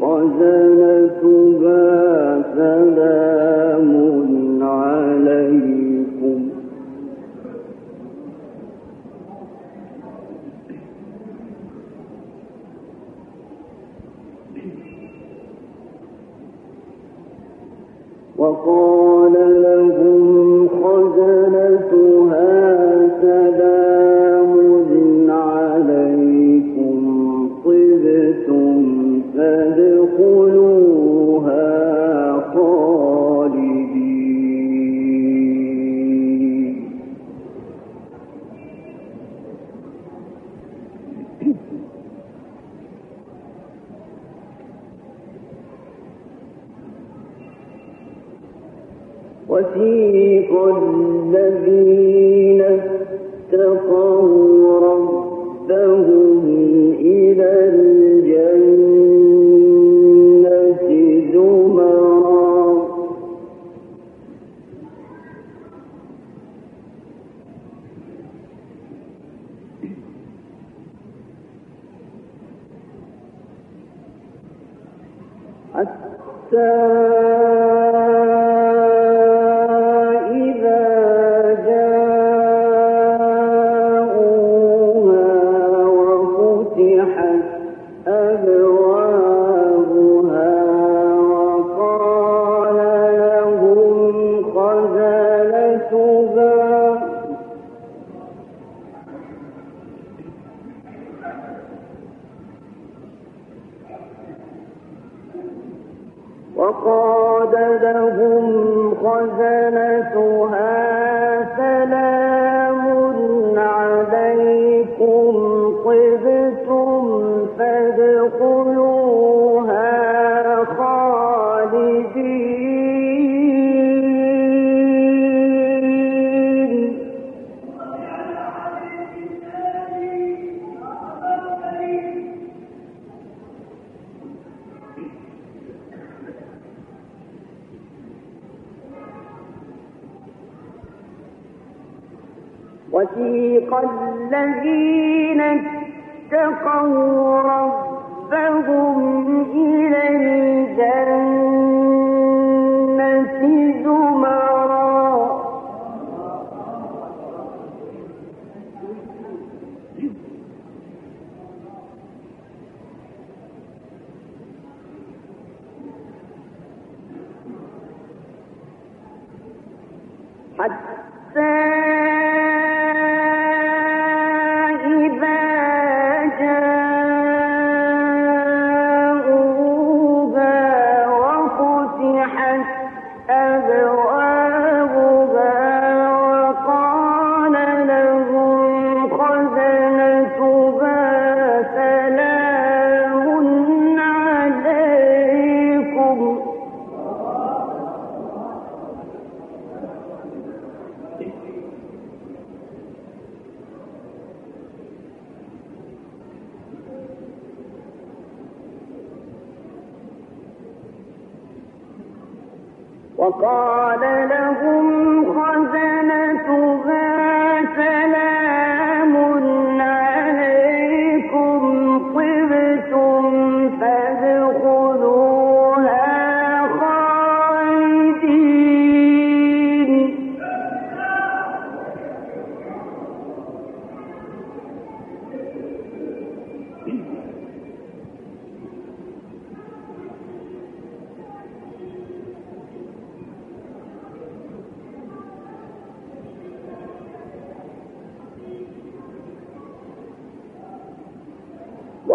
خزنتها سلام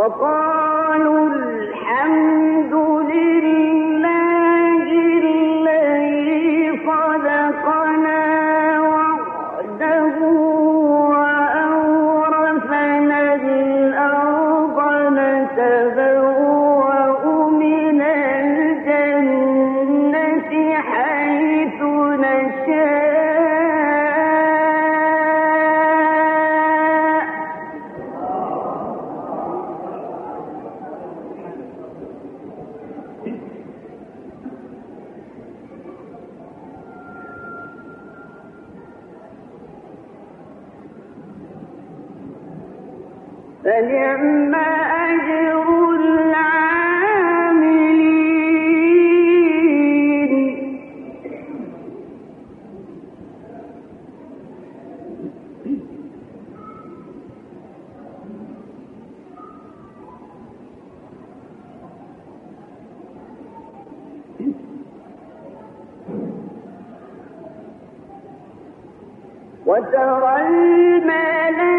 وقالوا وترى الملائكة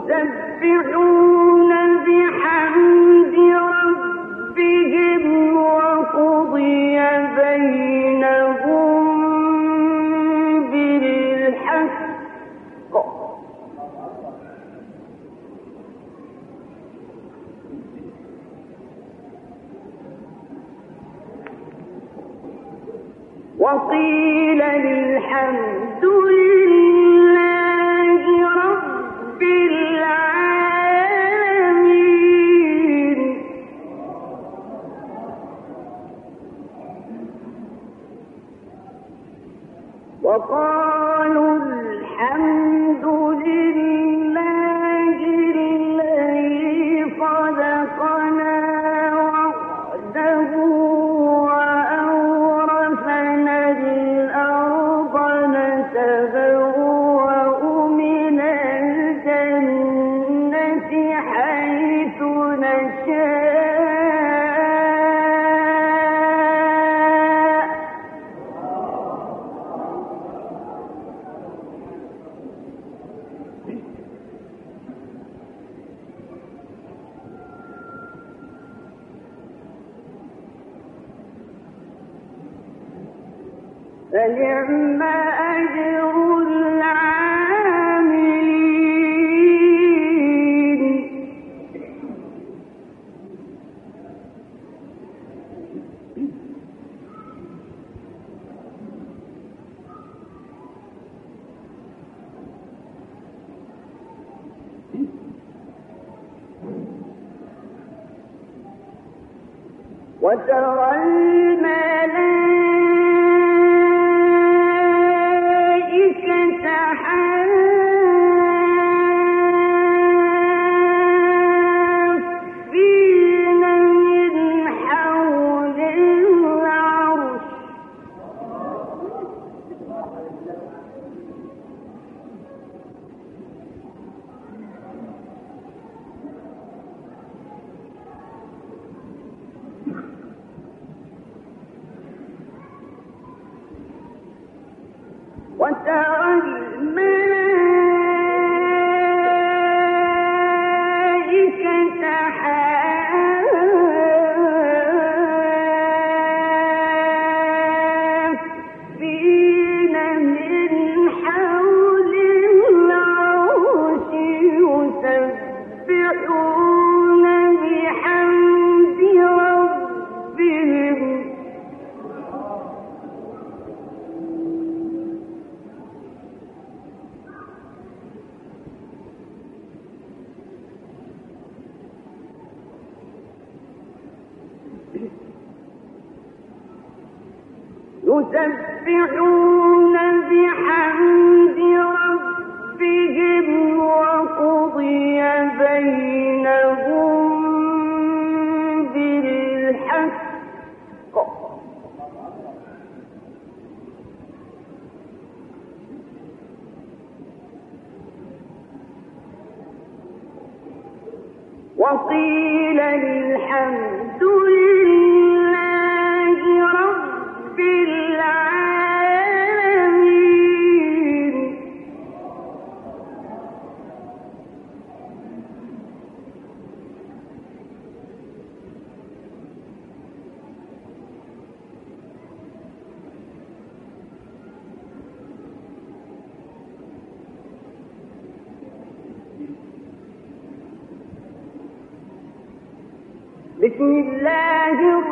يسبحون بسم الله الرحمن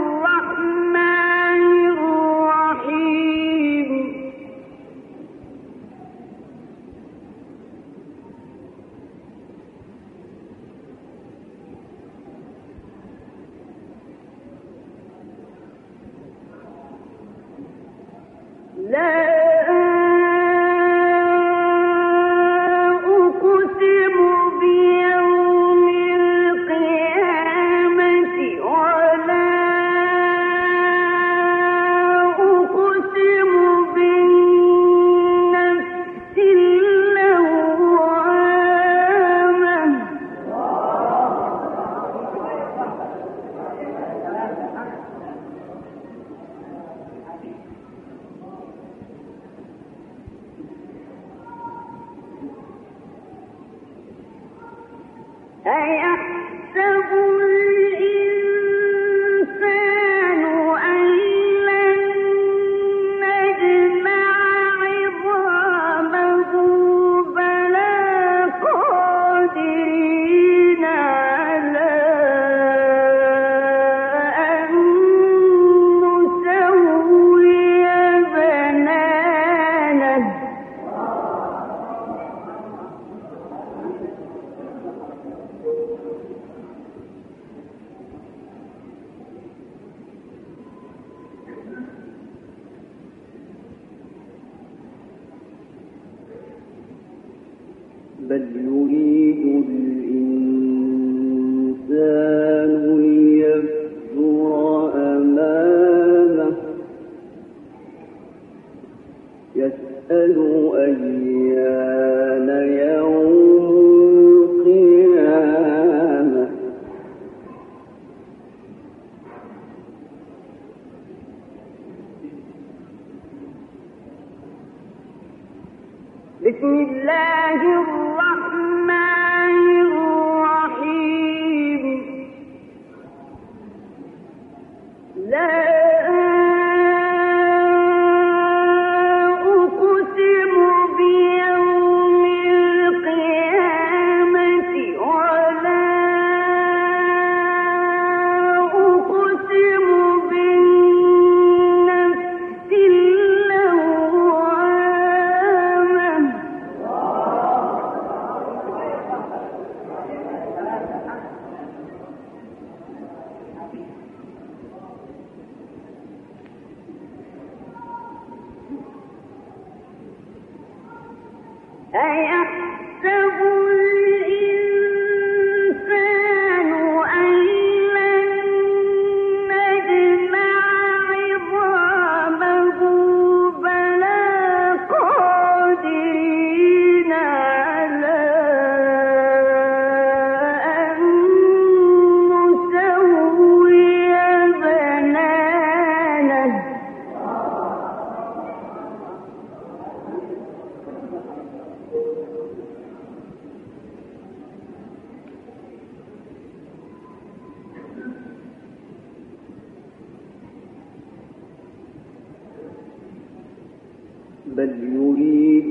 بل يريد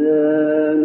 الإنسان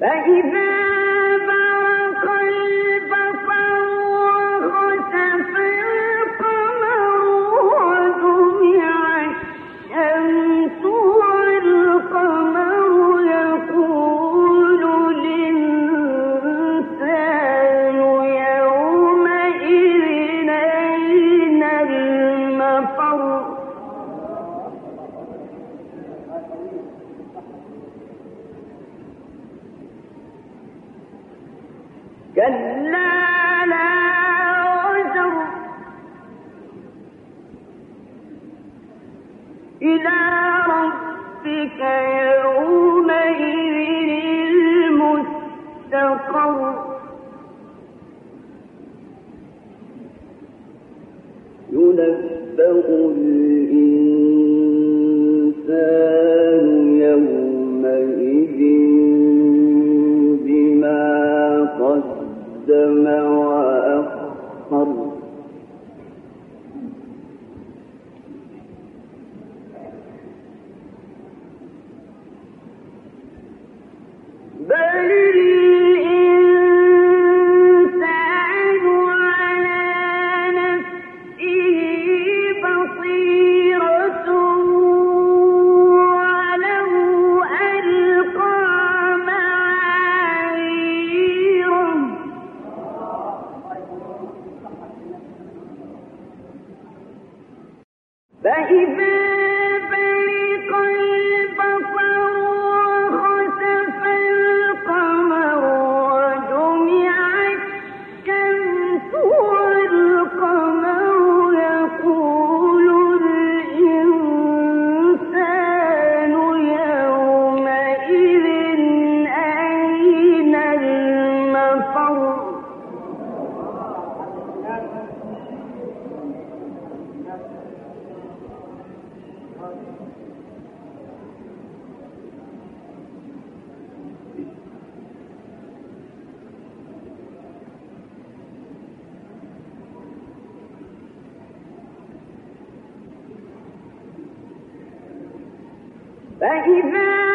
فإذا فإذا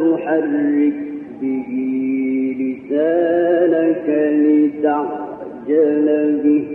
تحرك به لسانك لتعجل به.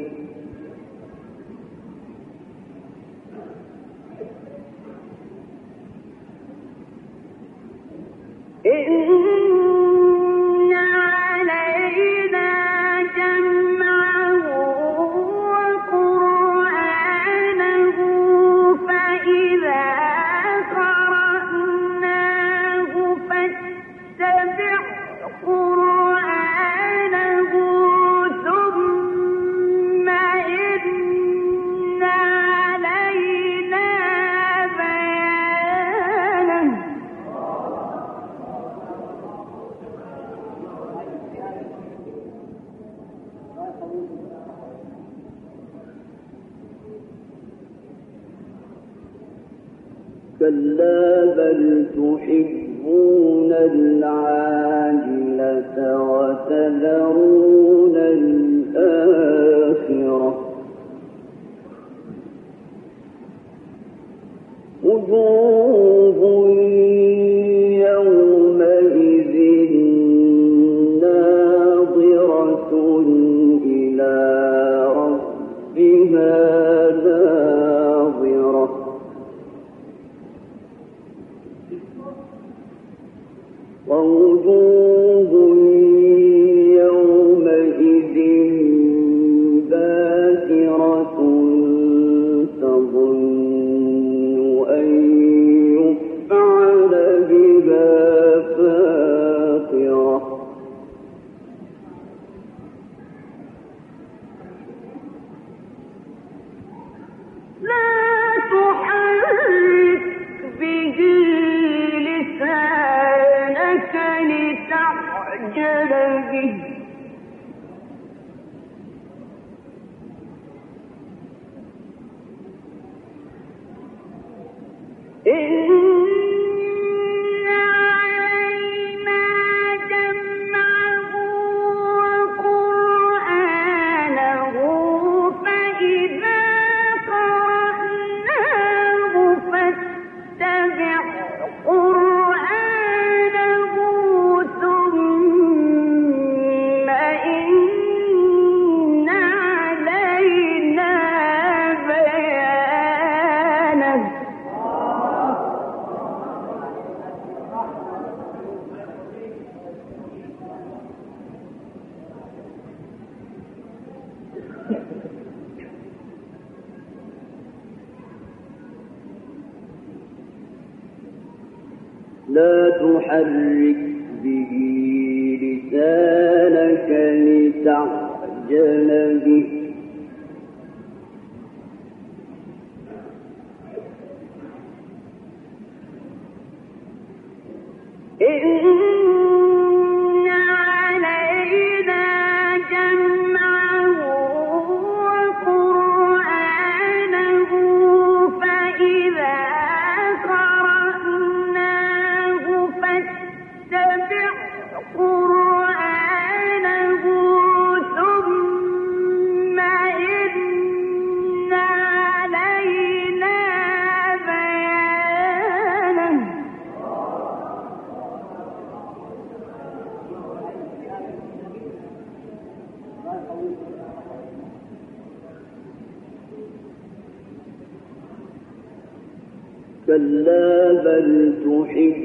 بل تحبون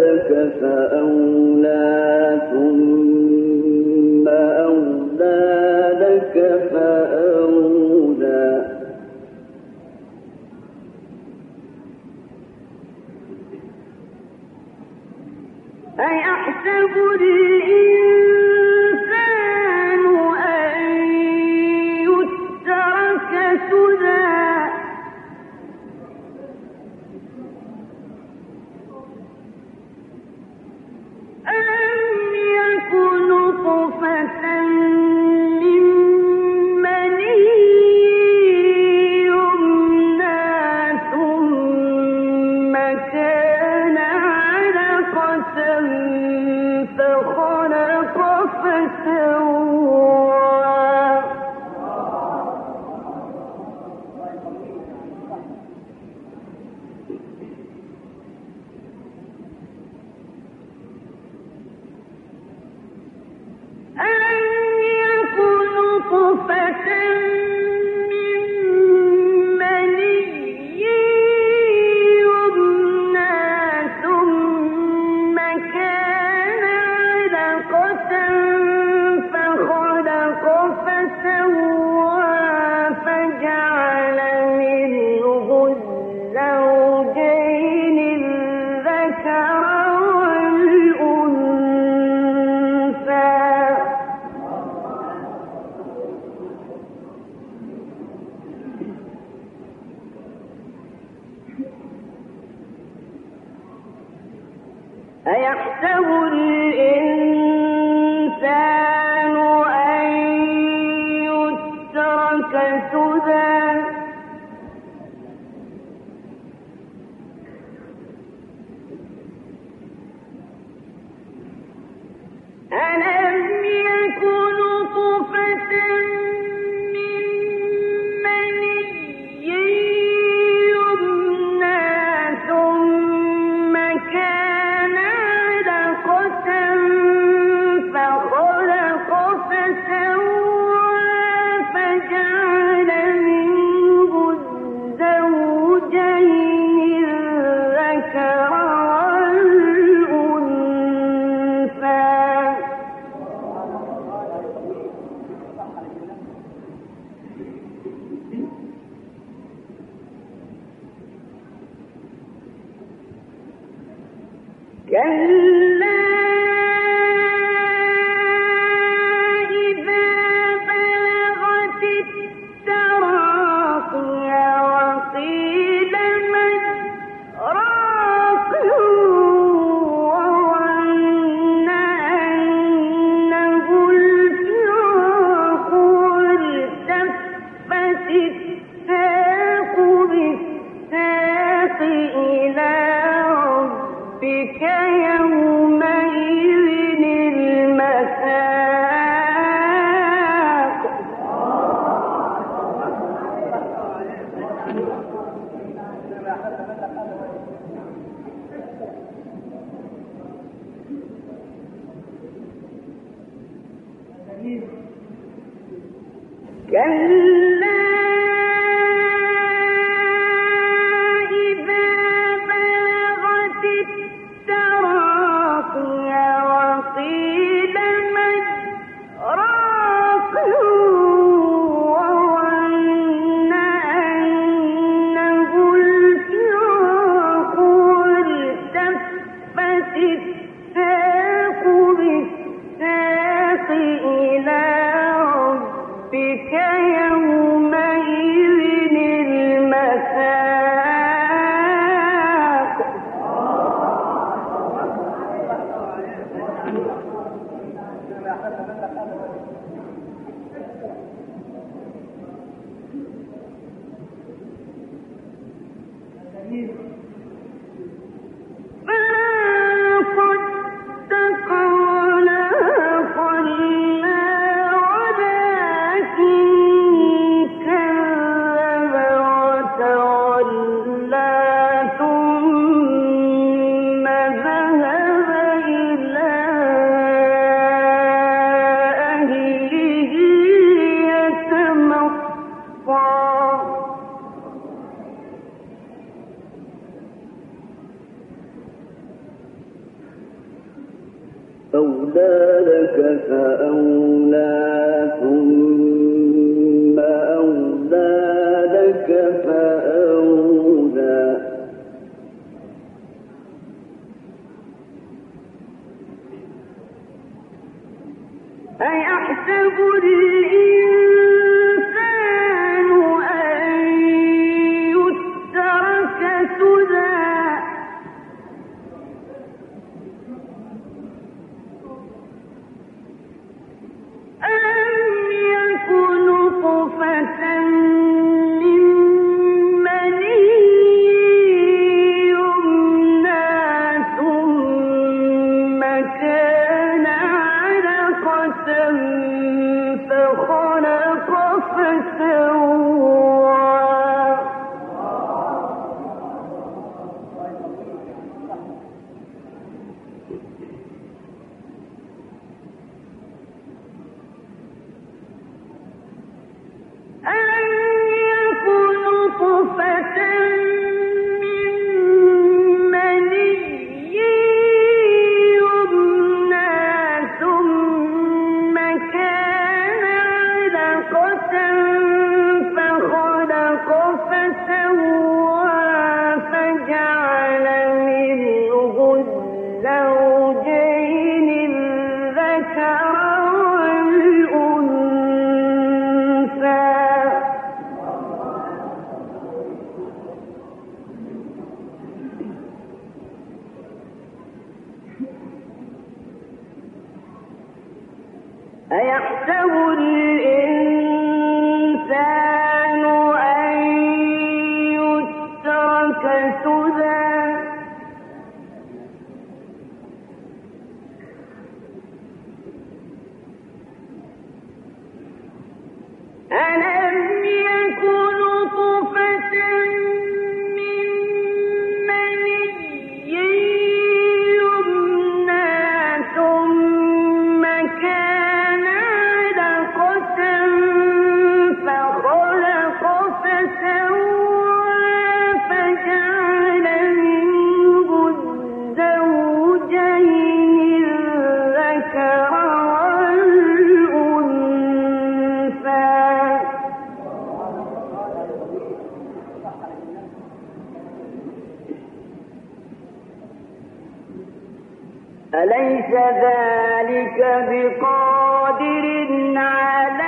لك فأولى ثم أليس ذلك بقادر على